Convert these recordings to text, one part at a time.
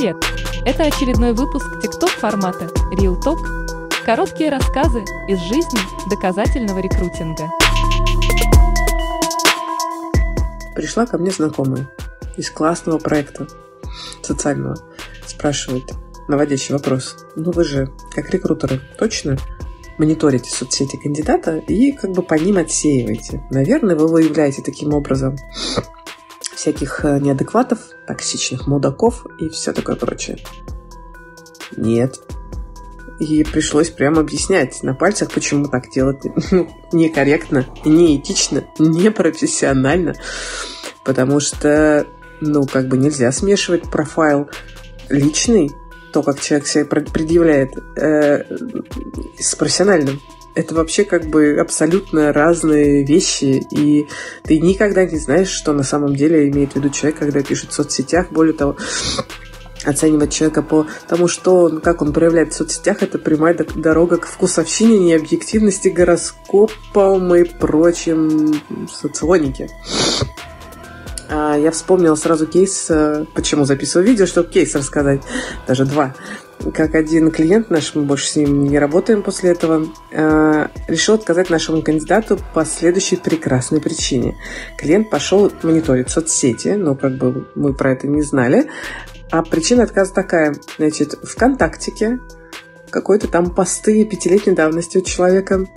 Привет! Это очередной выпуск TikTok формата Real Talk. Короткие рассказы из жизни доказательного рекрутинга. Пришла ко мне знакомая из классного проекта социального. Спрашивает наводящий вопрос. Ну вы же, как рекрутеры, точно мониторите соцсети кандидата и как бы по ним отсеиваете. Наверное, вы выявляете таким образом всяких э, неадекватов, токсичных мудаков и все такое прочее. Нет. И пришлось прямо объяснять на пальцах, почему так делать некорректно, неэтично, непрофессионально. Потому что, ну, как бы нельзя смешивать профайл личный, то, как человек себя предъявляет, э, с профессиональным это вообще как бы абсолютно разные вещи, и ты никогда не знаешь, что на самом деле имеет в виду человек, когда пишет в соцсетях. Более того, оценивать человека по тому, что он, как он проявляет в соцсетях, это прямая дорога к вкусовщине, необъективности, гороскопам и прочим соционике. А, я вспомнила сразу кейс, э, почему записываю видео, чтобы кейс рассказать, даже два как один клиент наш, мы больше с ним не работаем после этого, э, решил отказать нашему кандидату по следующей прекрасной причине. Клиент пошел мониторить соцсети, но как бы мы про это не знали. А причина отказа такая, значит, ВКонтактике какой-то там посты пятилетней давности у человека –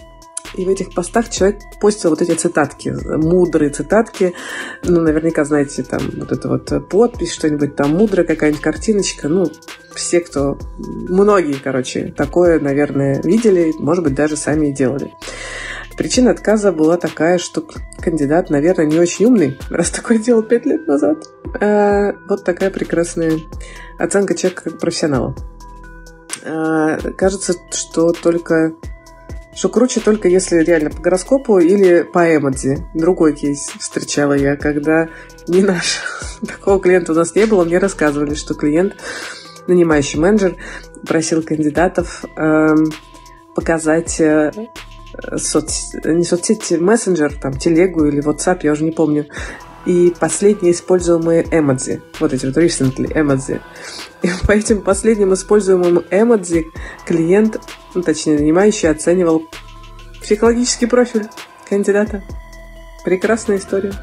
и в этих постах человек постил вот эти цитатки, мудрые цитатки. Ну, наверняка знаете, там вот это вот подпись, что-нибудь там мудрая, какая-нибудь картиночка. Ну, все, кто... Многие, короче, такое, наверное, видели, может быть, даже сами и делали. Причина отказа была такая, что кандидат, наверное, не очень умный, раз такое делал пять лет назад. А, вот такая прекрасная оценка человека как профессионала. А, кажется, что только что круче только если реально по гороскопу или по эмодзи. Другой кейс встречала я, когда не наш. Такого клиента у нас не было. Мне рассказывали, что клиент, нанимающий менеджер, просил кандидатов э, показать э, соц... не соцсети, мессенджер, там, телегу или WhatsApp, я уже не помню, и последние используемые эмодзи. Вот эти вот recently эмодзи. И по этим последним используемым эмодзи клиент, ну, точнее, нанимающий, оценивал психологический профиль кандидата. Прекрасная история.